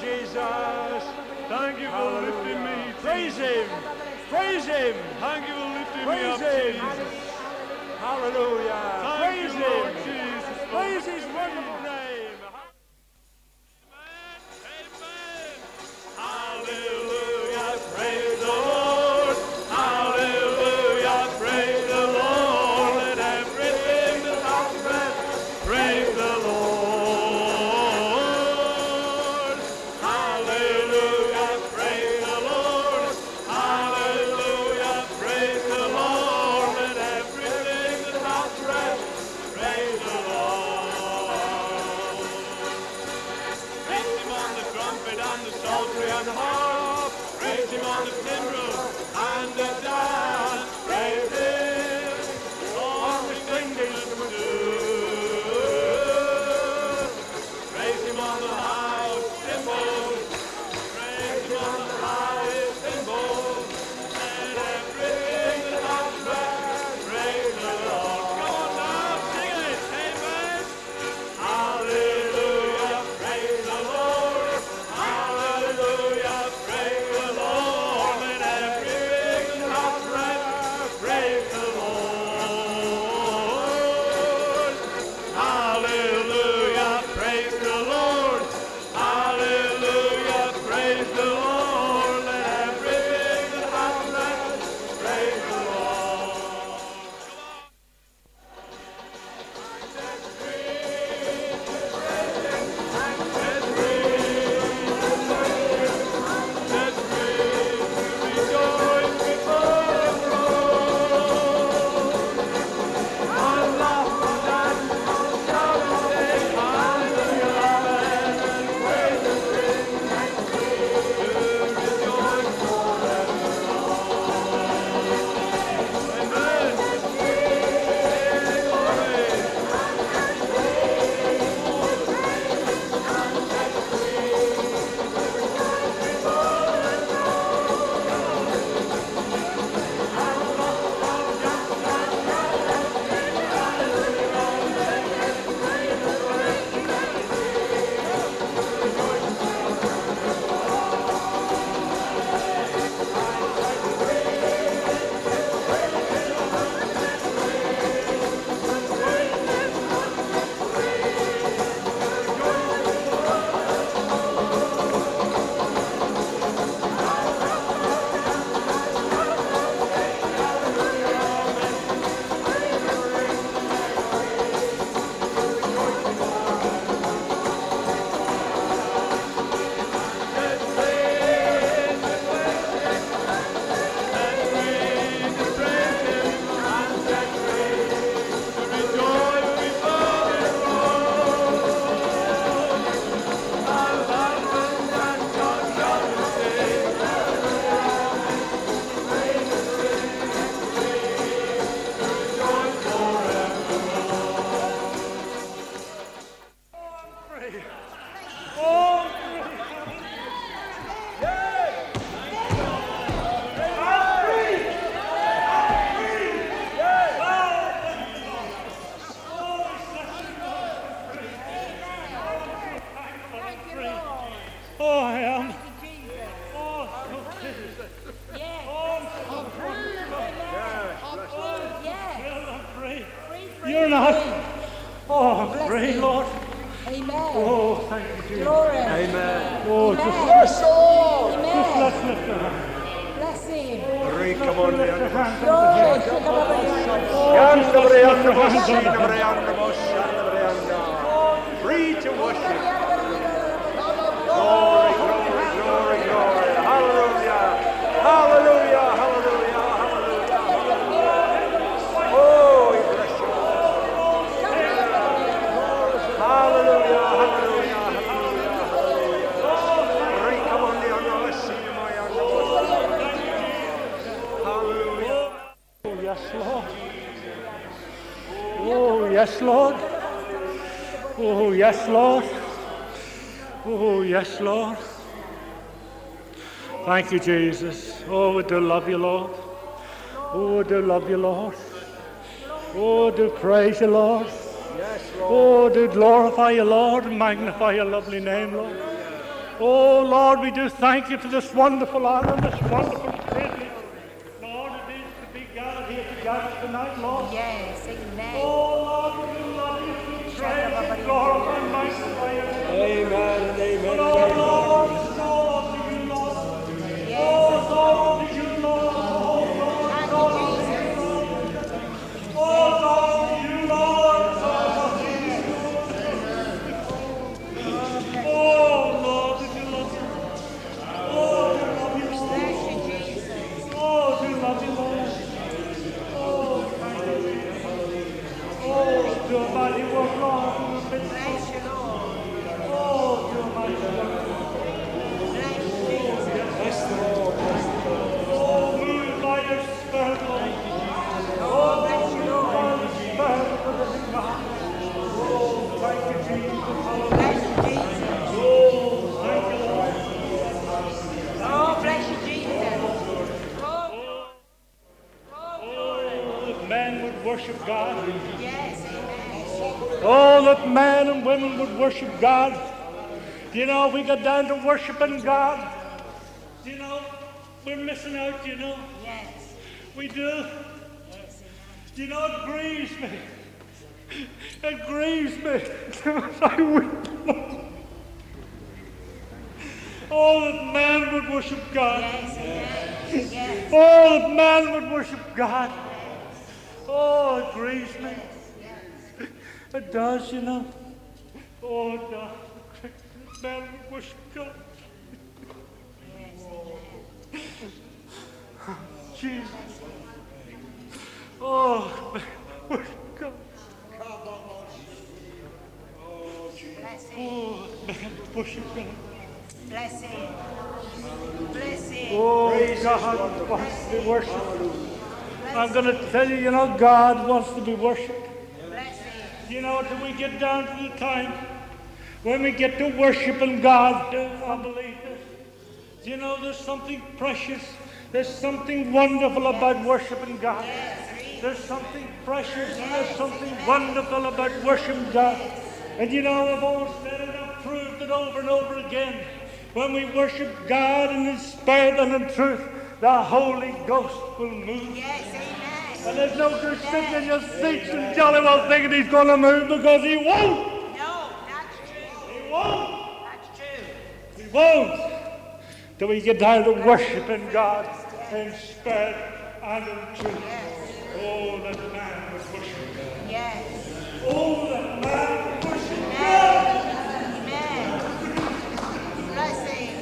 Jesus. Thank you for lifting me. Praise Him. Praise Him. Thank you for lifting Praise me up, him. Jesus. Hallelujah. Thank Praise you, Him. Lord Jesus. Praise His wonderful. Lord. Oh, yes, Lord. Thank you, Jesus. Oh, we do love you, Lord. Oh, we do love you, Lord. Oh, do praise you, Lord. Oh, do glorify you, Lord, and magnify your lovely name, Lord. Oh, Lord, we do thank you for this wonderful island, this wonderful privilege. Lord, it is to be gathered here together tonight, Lord. Yes. Lord, men and women would worship God. You know, we get down to worshiping God. You know, we're missing out, you know. Yes. We do. Yes. You know, it grieves me. It grieves me. I. Oh, that man would worship God. Yes. Oh, that man would worship God. Oh, it grieves me. It does, you know. Oh, it does. Man worship God. Jesus. Oh, God. Oh, man would worship God. Bless. Oh, God wants to be worshipped. I'm going to tell you, you know, God wants to be worshipped. You know, till we get down to the time when we get to worshiping God, I believe this. You know, there's something precious. There's something wonderful about worshiping God. There's something precious and there's something wonderful about worshiping God. And you know, I've always said it, I've proved it over and over again. When we worship God in His Spirit and in truth, the Holy Ghost will move. Yes. And there's no good sitting in your seats and jolly well thinking He's going to move because He won't. No, that's true. He won't. That's true. He won't. Till we get down to worshiping God in spirit and in truth. Oh, that man was worshiping. Yes. Oh, that man was worshiping God. Amen. Bless him.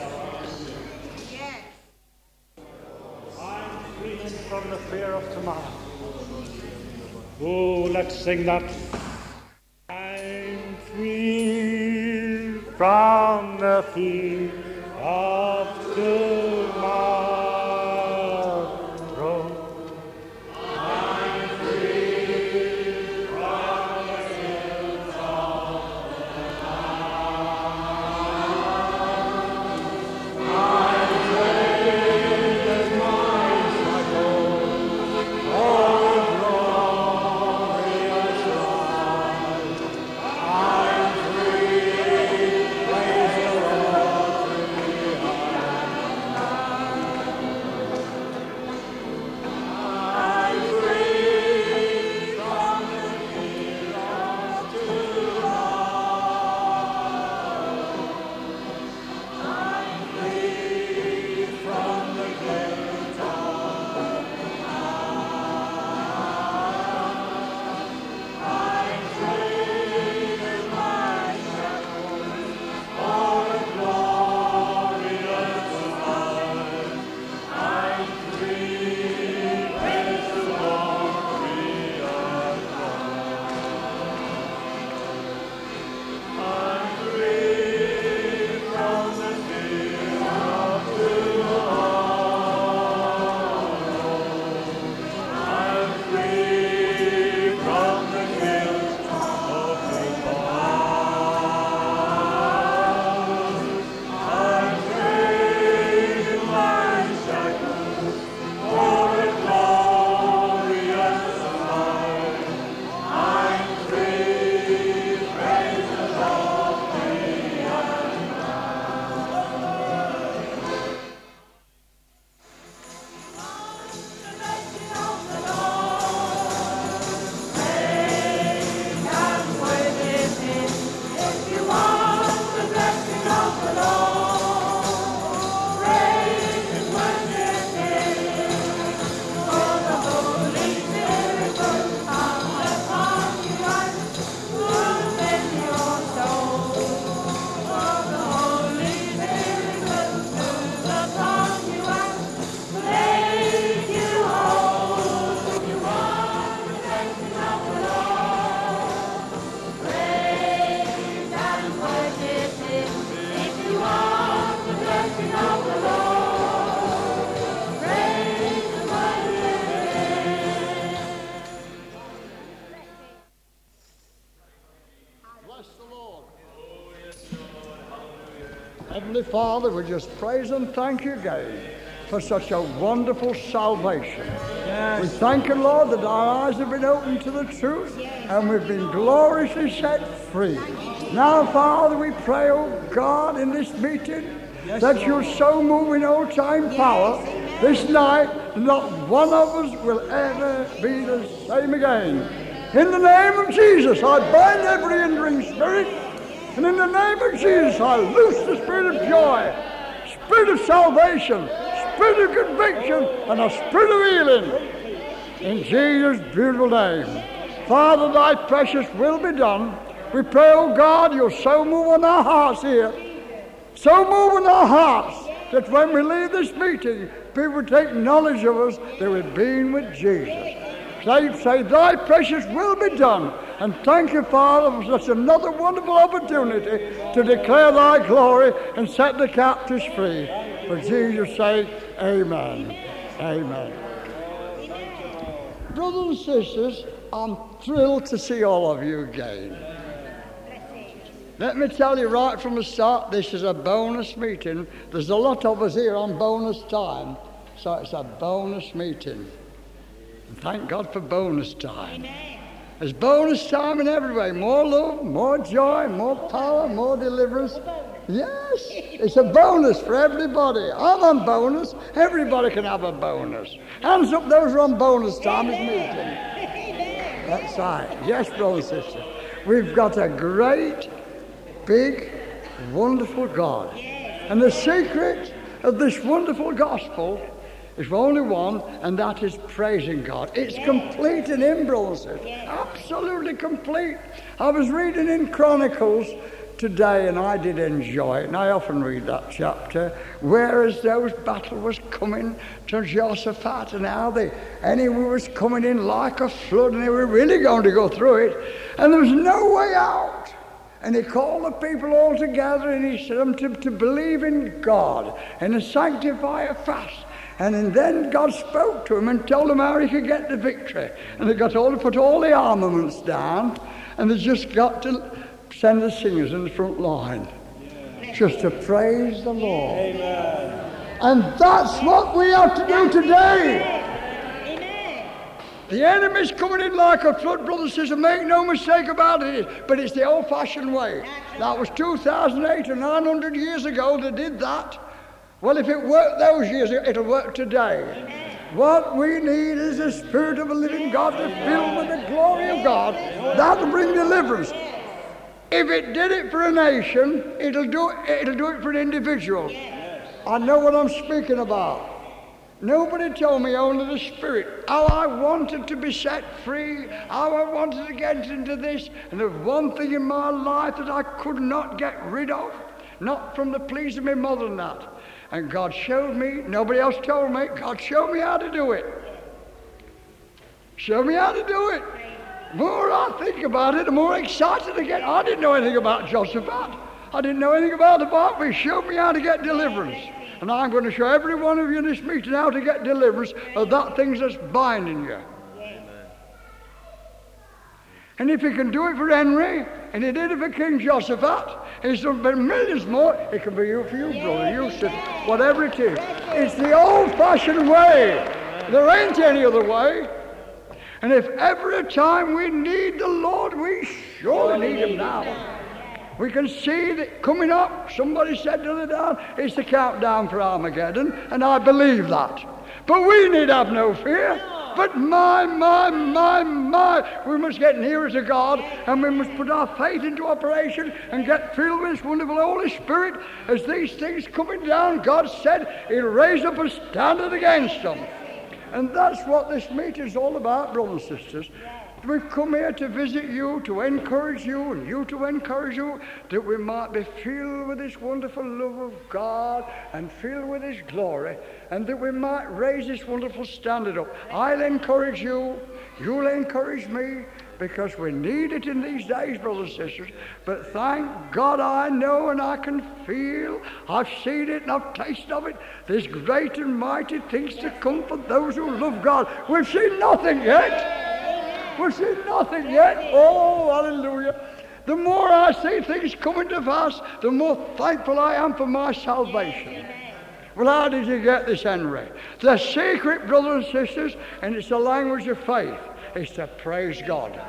Yes. I'm free from the fear of tomorrow. Oh, let's sing that. I'm free from the fear of tomorrow. Heavenly Father, we just praise and thank you again for such a wonderful salvation. We thank you, Lord, that our eyes have been opened to the truth and we've been gloriously set free. Now, Father, we pray, oh God, in this meeting that you're so moving all time power this night, not one of us will ever be the same again. In the name of Jesus, I bind every hindering spirit, and in the name of Jesus, I loose the spirit of joy, spirit of salvation, spirit of conviction, and a spirit of healing. In Jesus' beautiful name. Father, thy precious will be done. We pray, oh God, you'll so move on our hearts here, so move in our hearts that when we leave this meeting, people take knowledge of us that we've been with Jesus. Say, say, thy precious will be done. And thank you, Father, for such another wonderful opportunity to declare thy glory and set the captives free. For Jesus' sake, amen. Amen. Brothers and sisters, I'm thrilled to see all of you again. Let me tell you right from the start, this is a bonus meeting. There's a lot of us here on bonus time, so it's a bonus meeting. Thank God for bonus time. There's bonus time in every way. More love, more joy, more power, more deliverance. Yes, it's a bonus for everybody. I'm on bonus. Everybody can have a bonus. Hands up those who are on bonus time is meeting. That's right. Yes, brothers and sisters. We've got a great, big, wonderful God. And the secret of this wonderful gospel is only one, and that is praising God. It's complete in Him, brothers sisters. Absolutely complete. I was reading in Chronicles today, and I did enjoy it, and I often read that chapter, whereas those battle was coming to Jehoshaphat, and how the enemy was coming in like a flood, and they were really going to go through it, and there was no way out. And he called the people all together and he said them to, to believe in God and to sanctify a fast. And then God spoke to him and told him how he could get the victory. And they got all to put all the armaments down and they just got to send the singers in the front line just to praise the Lord. Amen. And that's what we have to do today. The enemy's coming in like a flood, brothers and sisters. Make no mistake about it. But it's the old-fashioned way. That was 2,008 or 900 years ago they did that. Well, if it worked those years, it'll work today. What we need is the Spirit of a living God to fill with the glory of God. That'll bring deliverance. If it did it for a nation, it'll do, it'll do it for an individual. I know what I'm speaking about. Nobody told me, only the Spirit, how I wanted to be set free, how I wanted to get into this. And there's one thing in my life that I could not get rid of, not from the pleas of my mother and that. And God showed me, nobody else told me, God showed me how to do it. Showed me how to do it. The more I think about it, the more excited I get. I didn't know anything about Jehoshaphat. I didn't know anything about the Bible. He showed me how to get deliverance. And I'm going to show every one of you in this meeting how to get deliverance of that thing that's binding you. And if he can do it for Henry, and he did it for King Jehoshaphat, done for millions more, it can be you for you, brother, you sister, whatever it is. It's the old-fashioned way. There ain't any other way. And if every time we need the Lord, we surely need him now. We can see that coming up, somebody said the other day, it's the countdown for Armageddon, and I believe that. But we need have no fear. But my, my, my, my, we must get nearer to God and we must put our faith into operation and get filled with this wonderful Holy Spirit. As these things coming down, God said He'll raise up a standard against them. And that's what this meeting is all about, brothers and sisters. We've come here to visit you, to encourage you, and you to encourage you, that we might be filled with this wonderful love of God and filled with His glory, and that we might raise this wonderful standard up. I'll encourage you, you'll encourage me, because we need it in these days, brothers and sisters. But thank God I know and I can feel, I've seen it and I've tasted of it. There's great and mighty things to come for those who love God. We've seen nothing yet. We've seen nothing yet. Oh, hallelujah. The more I see things coming to pass, the more thankful I am for my salvation. Well, how did you get this, Henry? The secret, brothers and sisters, and it's the language of faith, is to praise God.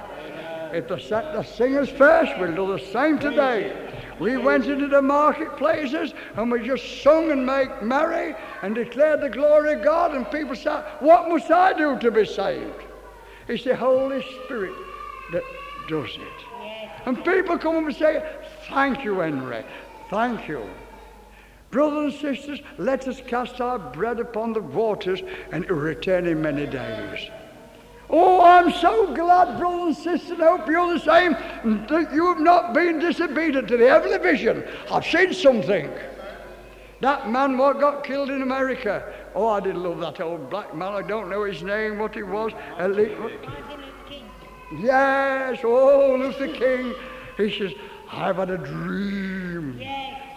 If the, the singers first, we'll do the same today. We went into the marketplaces and we just sung and made merry and declared the glory of God. And people said, What must I do to be saved? It's the Holy Spirit that does it. And people come up and say, Thank you, Henry. Thank you. Brothers and sisters, let us cast our bread upon the waters and it will return in many days. Oh, I'm so glad, brothers and sisters, I hope you're the same, that you have not been disobedient to the heavenly vision. I've seen something. That man what got killed in America. Oh, I did love that old black man. I don't know his name, what he was. Yes, oh, Luther King. He says, I've had a dream.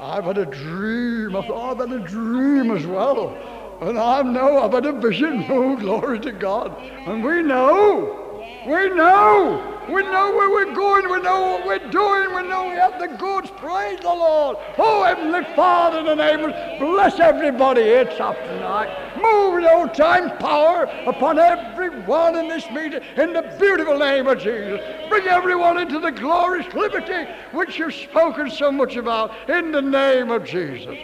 I've had a dream. I thought I've had a dream as well. And I know I've had a vision. Oh, glory to God. And we know. We know. We know where we're going. We know what we're doing. We know we have the goods. Praise the Lord. Oh, Heavenly Father, in the name of bless everybody it's up tonight. Move your time power upon everyone in this meeting in the beautiful name of Jesus. Bring everyone into the glorious liberty which you've spoken so much about in the name of Jesus.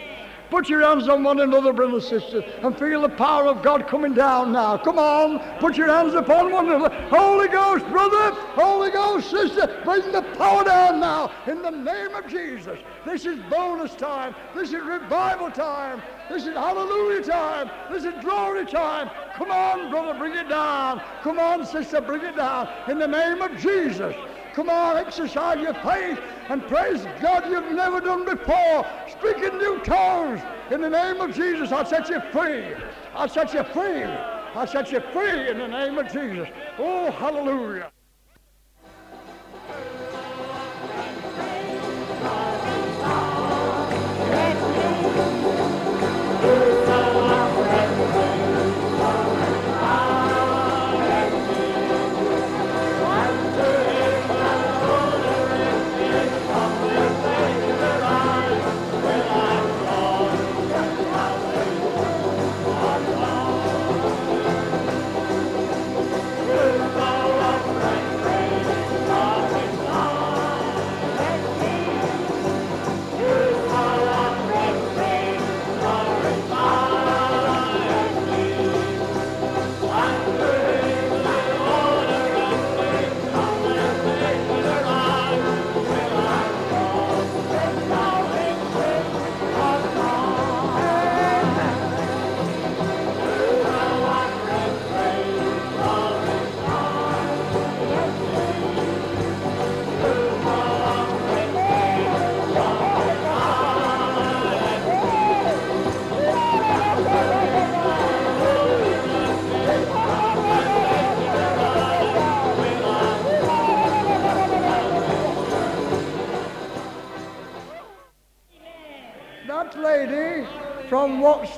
Put your hands on one another, brothers and sisters, and feel the power of God coming down now. Come on, put your hands upon one another. Holy Ghost, brother, Holy Ghost, sister, bring the power down now in the name of Jesus. This is bonus time. This is revival time. This is hallelujah time. This is glory time. Come on, brother, bring it down. Come on, sister, bring it down in the name of Jesus. Come on, exercise your faith and praise God you've never done before. Speak in new tongues. In the name of Jesus, I'll set you free. I'll set you free. I'll set you free in the name of Jesus. Oh, hallelujah.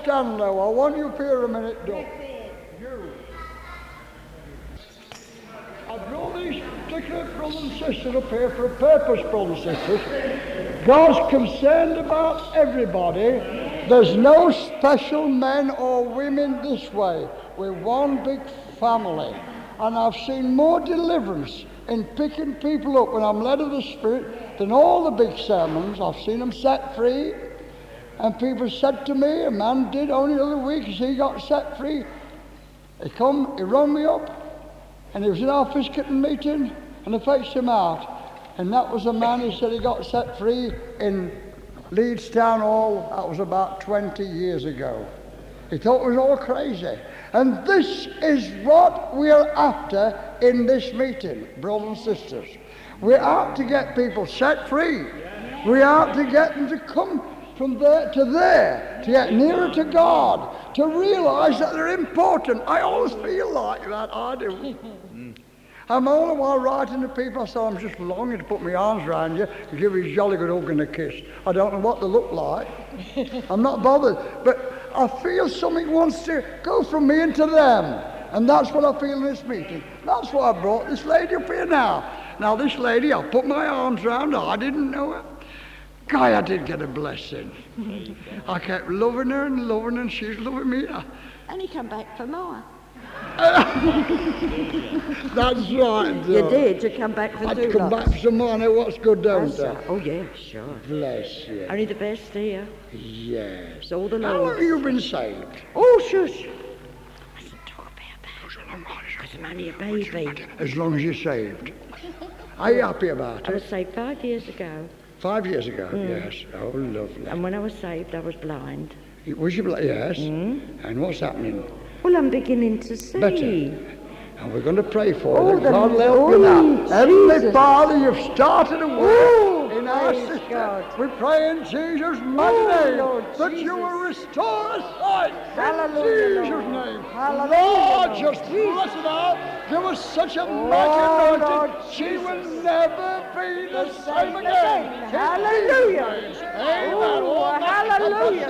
What Stanlow, I want you here a minute, Doc. You. I brought these particular brothers and sisters up here for a purpose, brothers and sisters. God's concerned about everybody. There's no special men or women this way. We're one big family. And I've seen more deliverance in picking people up when I'm led of the Spirit than all the big sermons. I've seen them set free. And people said to me, a man did only the other week, he got set free. He come, he rung me up, and he was in our Fiskerton meeting, and I fetched him out. And that was a man, he said he got set free in Leeds Town Hall. That was about 20 years ago. He thought it was all crazy. And this is what we're after in this meeting, brothers and sisters. We're out to get people set free. We're out to get them to come from there to there, to get nearer to God, to realize that they're important. I always feel like that, I do. I'm all the while writing to people, I say, I'm just longing to put my arms around you and give you a jolly good hug and a kiss. I don't know what they look like. I'm not bothered. But I feel something wants to go from me into them. And that's what I feel in this meeting. That's why I brought this lady up here now. Now, this lady, I put my arms round her. I didn't know her. Guy, I did get a blessing. I kept loving her and loving her, and she's loving me. And he come back for more. That's right. You did. You come back for I'd two come lots. back for some more. Now, what's good, don't That's I? right. Oh, yeah, sure. Bless you. Only the best here. Yes. It's all the How long have you been saved? Oh, shush. I mustn't talk about that. Because I'm only a baby. As long as you're saved. Are you happy about it? I was saved five years ago. Five years ago, Mm. yes. Oh, lovely. And when I was saved, I was blind. Was you, blind? yes? Mm. And what's happening? Well, I'm beginning to see. Better. And we're going to pray for Oh, you. God help oh, you now. Heavenly Jesus. Father, you've started a work Oh, in our sister. God. We pray in Jesus' mighty Oh, name Lord that you will restore us sight. Hallelujah, In Jesus' Lord. name. Hallelujah, Lord, Lord just bless it out. Give us such a Oh, mighty anointing. She Jesus. will never be the same again. again. In Hallelujah. Jesus'. Amen. Oh, hallelujah,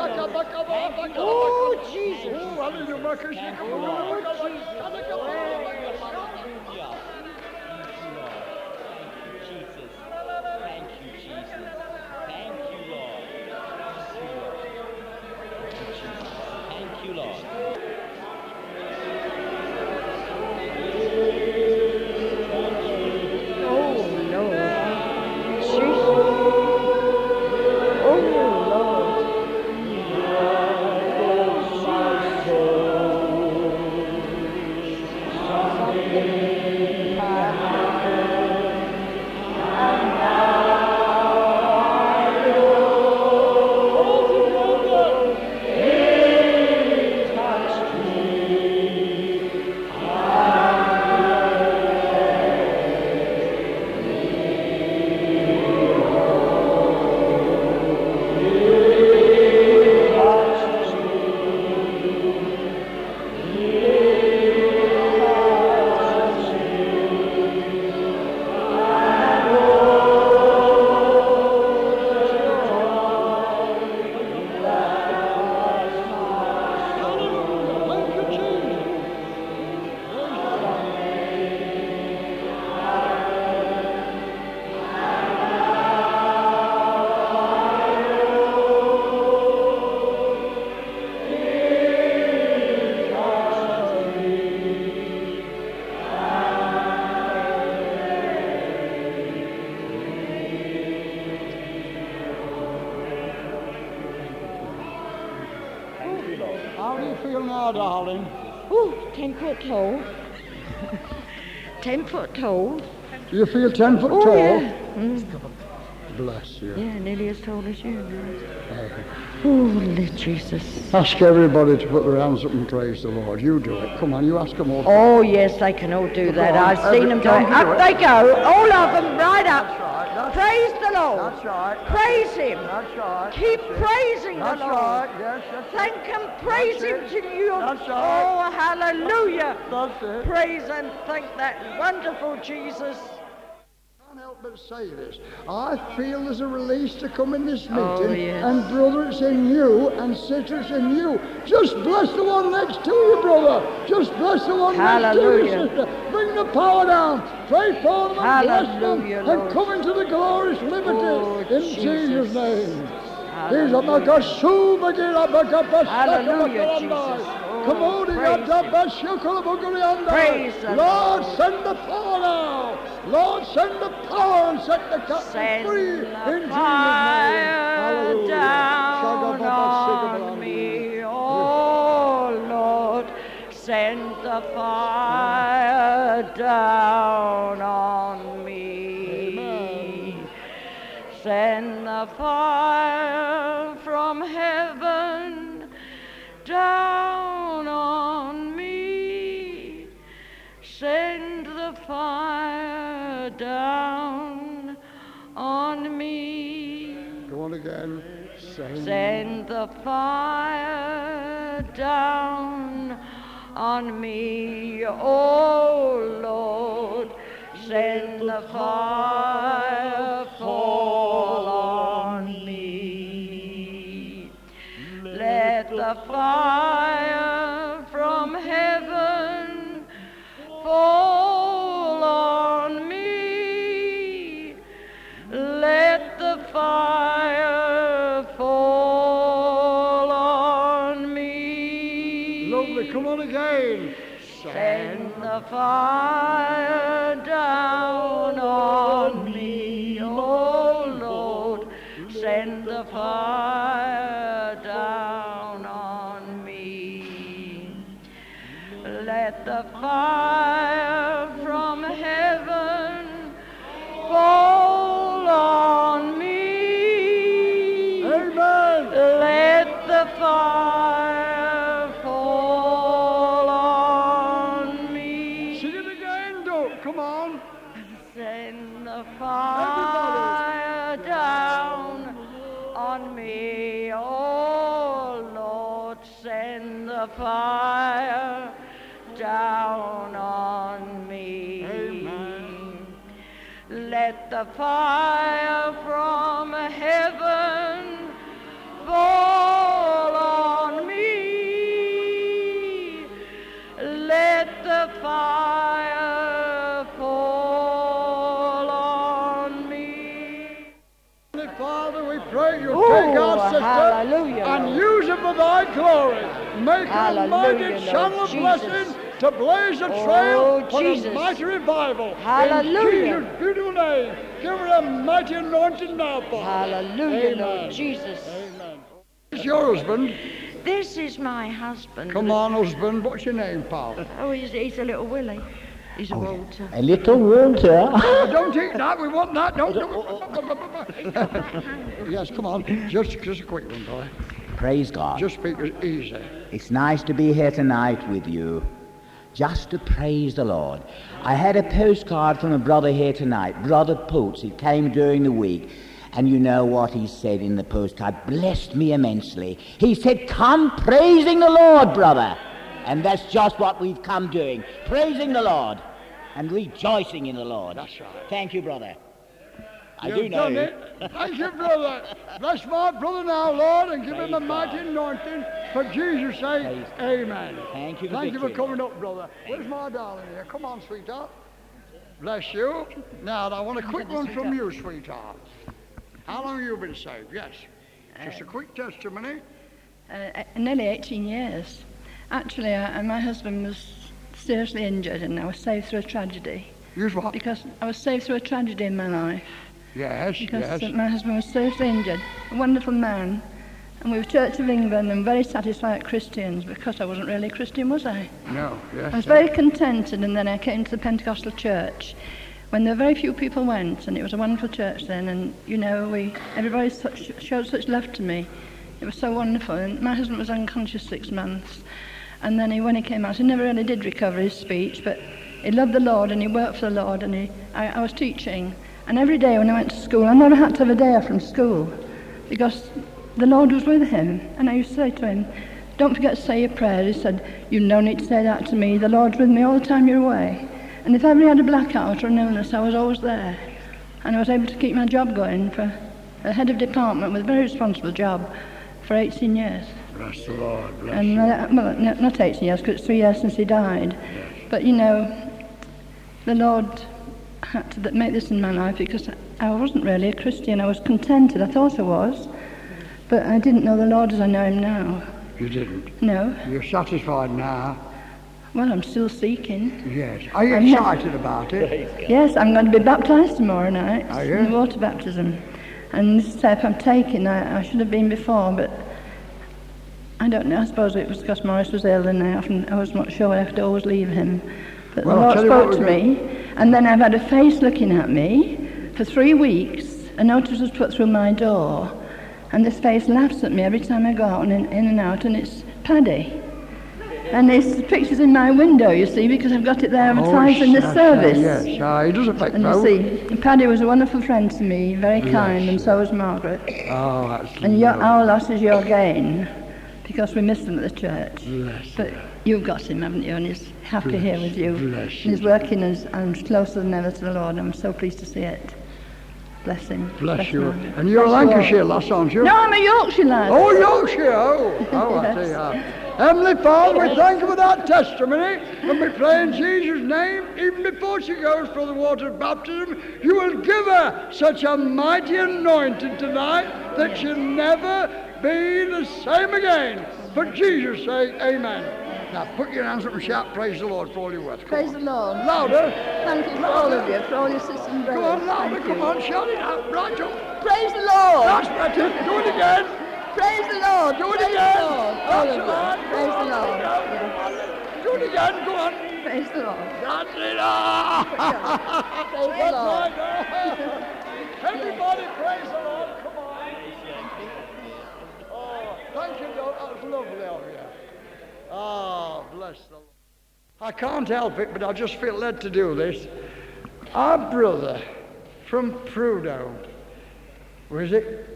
Oh, Oh, Jesus. Oh, hallelujah. Jesus. Now, darling? Ooh, ten foot tall. ten foot tall. Do you feel ten foot Oh, tall? yeah. Mm. Bless you. Yeah, nearly as tall as you. Oh, Lord Jesus. Ask everybody to put their hands up and praise the Lord. You do it. Come on, you ask them all. Oh, yes, they can all do that. on, I've seen them do it. do Up it. they go, all of them, right up. Right. That's, Praise the Lord. that's right. Praise Him. That's right. Keep praising the That's Lord. right. Yes, yes. Thank Him, praise That's Him till you. That's right. Oh, hallelujah. That's it. Praise and thank that wonderful Jesus. But say this. I feel there's a release to come in this oh, meeting. Oh, yes. And brother, it's in you, and sister, it's in you. Just bless the one next to you, brother. Just bless the one next to you, sister. Bring the power down. Pray for them and bless them. Hallelujah, And come into the glorious oh, liberty Oh, in Jesus. Jesus' name. Hallelujah. Hallelujah, Jesus. Come on, praise Praise Lord, send the power now. Lord, send the power and set the captives Send free the in Jesus' name. fire Hallelujah. down on me, oh Lord. Send the fire down on me. Send the fire Send. Send the fire down on me, oh Lord. Send the fire fall on me. Let the fire on me, oh Lord. Send the fire down on me. Amen. Let the fire from pray you Oh, take our sister hallelujah, and use it for thy glory. Make her a mighty Lord channel of blessing to blaze a Oh, trail for Jesus. a mighty revival. Hallelujah. In Jesus' beautiful name, give her a mighty anointing now, Father. Hallelujah, Amen. Lord Jesus. Amen. It's your husband. This is my husband. Come on, husband. What's your name, pal? Oh, he's, he's a little Willie. He's a Walter. A little Walter. don't eat that. We want that. Don't. don't. yes, come on. Just, just a quick one, boy. Praise God. Just speak it easy. It's nice to be here tonight with you, just to praise the Lord. I had a postcard from a brother here tonight, Brother Poots. He came during the week, and you know what he said in the postcard? Blessed me immensely. He said, Come praising the Lord, brother. And that's just what we've come doing, praising the Lord and rejoicing in the Lord. That's right. Thank you, brother. I You've do know done you. it. Thank you, brother. Bless my brother now, Lord, and give him a mighty God. anointing for Jesus' sake. Praise God. Amen. Thank you for Thank you for victory. coming up, brother. Where's my darling here? Come on, sweetheart. Bless you. Now, I want a quick one from you, sweetheart. How long have you been saved? Yes. Just a quick testimony. Uh, nearly 18 years. Actually, I, my husband was seriously injured and I was saved through a tragedy. What? Because I was saved through a tragedy in my life. Yes, Because yes. my husband was seriously injured. A wonderful man. And we were Church of England and very satisfied Christians because I wasn't really a Christian, was I? No, yes. I was very contented and then I came to the Pentecostal church when there were very few people went and it was a wonderful church then and you know we everybody such, showed such love to me. It was so wonderful and my husband was unconscious six months and then he, when he came out he never really did recover his speech but he loved the Lord and he worked for the Lord and he, I, I was teaching and every day when I went to school I never had to have a day off from school because the Lord was with him and I used to say to him don't forget to say your prayers. He said, you've no need to say that to me. The Lord's with me all the time you're away. And if I ever had a blackout or an illness, I was always there. And I was able to keep my job going for a head of department with a very responsible job for 18 years. Bless the Lord. Bless And, you. uh, well, not 18 years, because it's three years since he died. But, you know, the Lord had to make this in my life because I wasn't really a Christian. I was contented. I thought I was. But I didn't know the Lord as I know him now. You didn't. No. You're satisfied now. Well, I'm still seeking. Yes. Are you I'm not- excited about it? Yes, I'm going to be baptised tomorrow night Are you? in water baptism. And this step I'm taking, I, I should have been before, but I don't know. I suppose it was because Morris was ill and I, often, I was not sure I have to always leave him. But Well, the Lord tell you what spoke to me, and then I've had a face looking at me for three weeks. A notice was put through my door, and this face laughs at me every time I go out and in, in and out, and it's Paddy. And there's pictures in my window, you see, because I've got it there advertised in the yes, service. Yes, uh, he does affect And you see, Paddy was a wonderful friend to me, very kind, and so was Margaret. Oh, that's And your, our loss is your gain, because we miss him at the church. Bless But you've got him, haven't you? And he's happy here with you. bless And he's working as, and closer than ever to the Lord. I'm so pleased to see it. Bless him. Bless you. Margaret. And you're a Bless. Lancashire lass, aren't you? No, I'm a Yorkshire lad. Oh, Yorkshire. Oh, oh I see. Uh, Heavenly Father, we thank you for that testimony. And we pray in Jesus' name, even before she goes for the water of baptism, you will give her such a mighty anointing tonight that she'll never be the same again. For Jesus' sake, amen. Now put your hands up and shout, Praise the Lord for all your words. Come Praise on. the Lord. Louder. Thank you for all of you, for all your sisters and brothers. Come on, louder. Thank Come you. on, shout it out. Right up. Praise the Lord. That's better. Do it again. Praise the Lord. Do it Praise again. the Lord. All That's of right. you. Praise the Lord. Do it again. Go on. Praise the Lord. That's it. Ah. Praise the Lord. right. Everybody praise the Lord. Come on. Oh, thank you, Doc. That was lovely of you. Oh, bless the Lord. I can't help it, but I just feel led to do this. Our brother from Prudo, was it?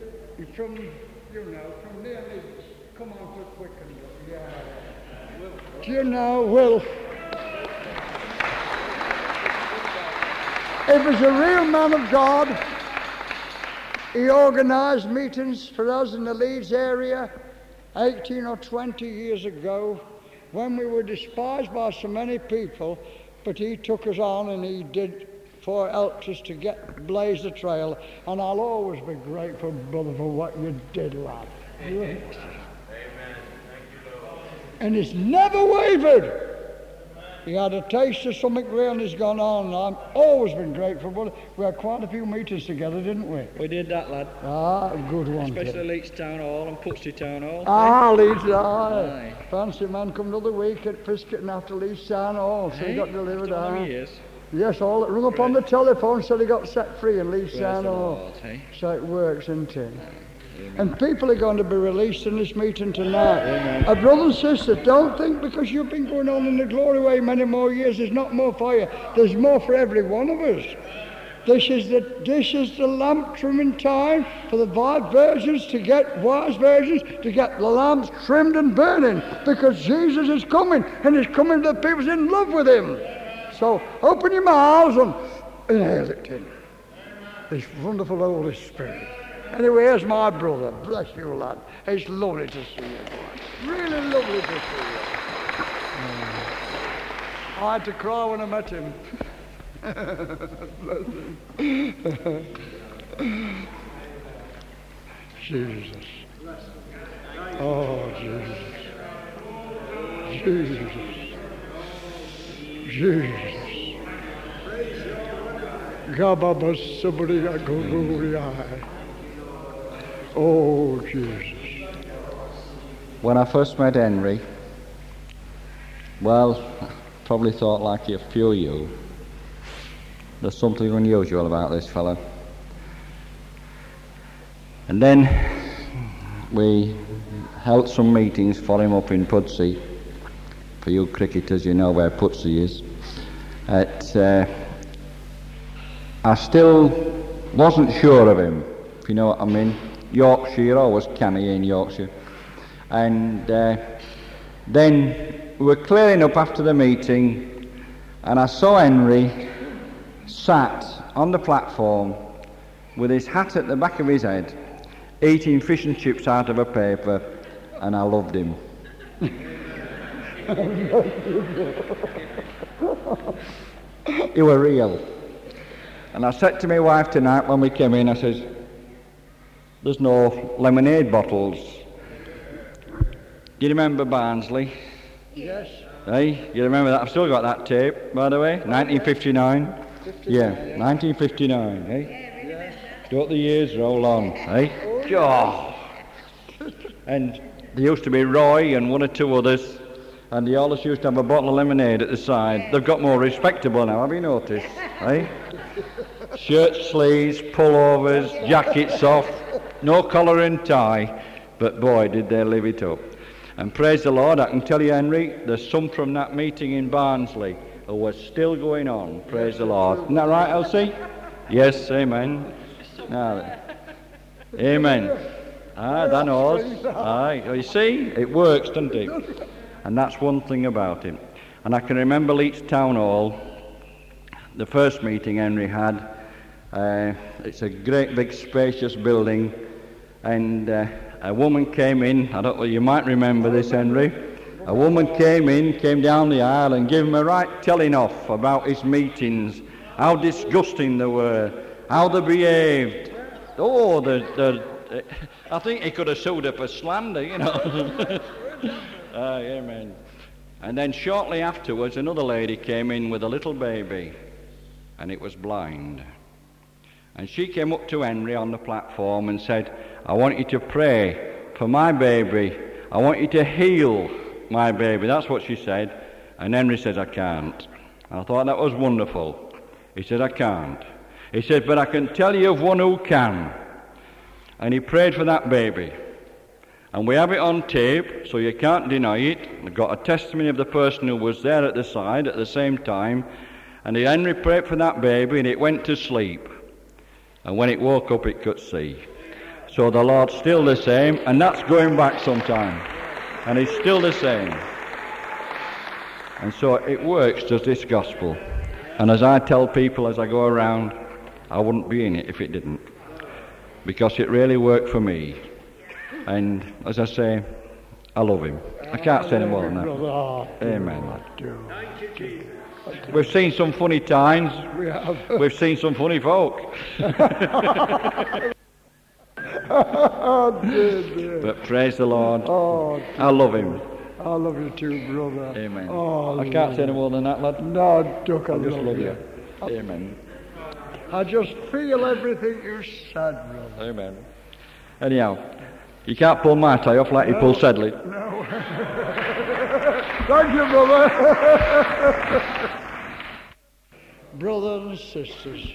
From, you know, from near Leeds. Come on, quick, quick and. Yeah. Do you know, Will? If he's a real man of God, he organised meetings for us in the Leeds area 18 or 20 years ago when we were despised by so many people, but he took us on and he did for helped us to get blaze the trail and I'll always be grateful brother for what you did lad Amen. Amen. You, and it's never wavered he had a taste of something real and he's gone on. I've always been grateful, but we had quite a few meetings together, didn't we? We did that, lad. Ah, a good one. Especially. Leeds Town Hall and Pudsey Town Hall. Ah, Leeds, aye. Aye. Fancy man come the other week at Fiskerton after Leeds Town Hall, so he got delivered after all them aye. years. Yes, all that rung up on the telephone said he got set free in Leeds Town Hall. So it works, isn't it? And people are going to be released in this meeting tonight. Uh, brothers and sisters, don't think because you've been going on in the glory way many more years, there's not more for you. There's more for every one of us. This is the this is the lamp trimming time for the white virgins to get wise virgins to get the lamps trimmed and burning because Jesus is coming and he's coming to the people in love with him. So open your mouths and inhale it in. This wonderful Holy Spirit. Anyway, here's my brother. Bless you, lad. It's lovely to see you. boy. Really lovely to see you. Mm. I had to cry when I met him. Bless him. Jesus. Oh, Jesus. Jesus. Jesus. Gababasabriyaguruyai. Oh, Jesus. When I first met Henry, well, probably thought like a few of you, there's something unusual about this fellow. And then we held some meetings for him up in Pudsey. For you cricketers, you know where Pudsey is. At, uh, I still wasn't sure of him, if you know what I mean. Yorkshire, always canny in Yorkshire. And uh, then we were clearing up after the meeting, and I saw Henry sat on the platform with his hat at the back of his head, eating fish and chips out of a paper, and I loved him. he were real. And I said to my wife tonight when we came in, I says, there's no lemonade bottles. Do you remember Barnsley? Yes. Hey, you remember that? I've still got that tape, by the way. 1959. Yeah, 1959. Hey. Don't the years roll on? Hey. Oh. And there used to be Roy and one or two others, and they always used to have a bottle of lemonade at the side. They've got more respectable now. Have you noticed? Hey. Shirt sleeves, pullovers, jackets off, no collar and tie. But boy, did they live it up. And praise the Lord, I can tell you, Henry, there's some from that meeting in Barnsley who was still going on. Praise the Lord. Isn't that right, Elsie? Yes, amen. Now. Amen. Ah, that knows. Aye, you see, it works, doesn't it? And that's one thing about him. And I can remember Leeds Town Hall, the first meeting Henry had. Uh, it's a great big spacious building, and uh, a woman came in. I don't know, you might remember this, Henry. A woman came in, came down the aisle, and gave him a right telling off about his meetings, how disgusting they were, how they behaved. Oh, the, the, I think he could have sued her for slander, you know. Aye, amen. And then shortly afterwards, another lady came in with a little baby, and it was blind. And she came up to Henry on the platform and said, I want you to pray for my baby. I want you to heal my baby. That's what she said. And Henry says, I can't. I thought that was wonderful. He said, I can't. He said, but I can tell you of one who can. And he prayed for that baby. And we have it on tape, so you can't deny it. We've got a testimony of the person who was there at the side at the same time. And Henry prayed for that baby, and it went to sleep. And when it woke up, it could see. So the Lord's still the same, and that's going back some time. And He's still the same. And so it works, does this gospel. And as I tell people as I go around, I wouldn't be in it if it didn't. Because it really worked for me. And as I say, I love him. I can't say any more than that. Amen. We've seen some funny times. We have. We've seen some funny folk. dear, dear. But praise the Lord. Oh, I love him. I love you too, brother. Amen. Oh, I can't say any more than that, lad. No, Duck, I, I just love, love you. you. Amen. I just feel everything you said, brother. Amen. Anyhow, you can't pull my tie off like you pull Sedley. No. Thank you, brother. Brothers and sisters,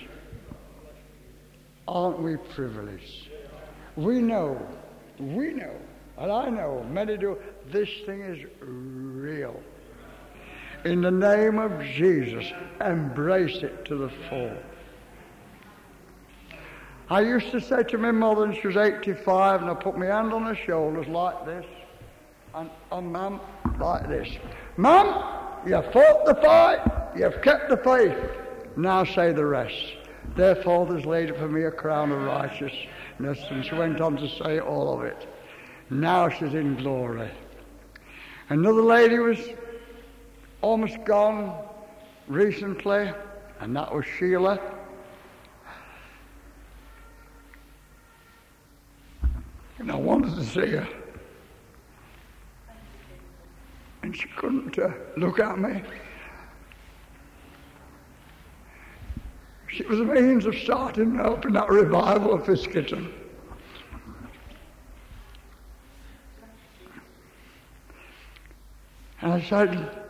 aren't we privileged? We know, we know, and I know, many do, this thing is real. In the name of Jesus, embrace it to the full. I used to say to my mother, and she was 85, and I put my hand on her shoulders like this, and on Mum like this. Mum, you fought the fight, you've kept the faith. Now say the rest. Therefore, there's laid for me a crown of righteousness, and she went on to say all of it. Now she's in glory. Another lady was almost gone recently, and that was Sheila. And I wanted to see her. And she couldn't uh, look at me. She was a means of starting and helping that revival of Fiskerton. And I said,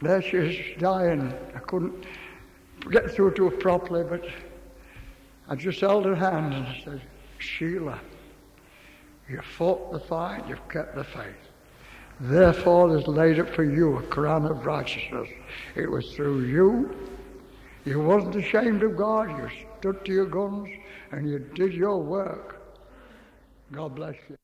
there she is dying. I couldn't get through to her properly, but I just held her hand and I said, Sheila, you fought the fight, you've kept the faith. Therefore, there's laid up for you a crown of righteousness. It was through you. You wasn't ashamed of God. You stood to your guns and you did your work. God bless you.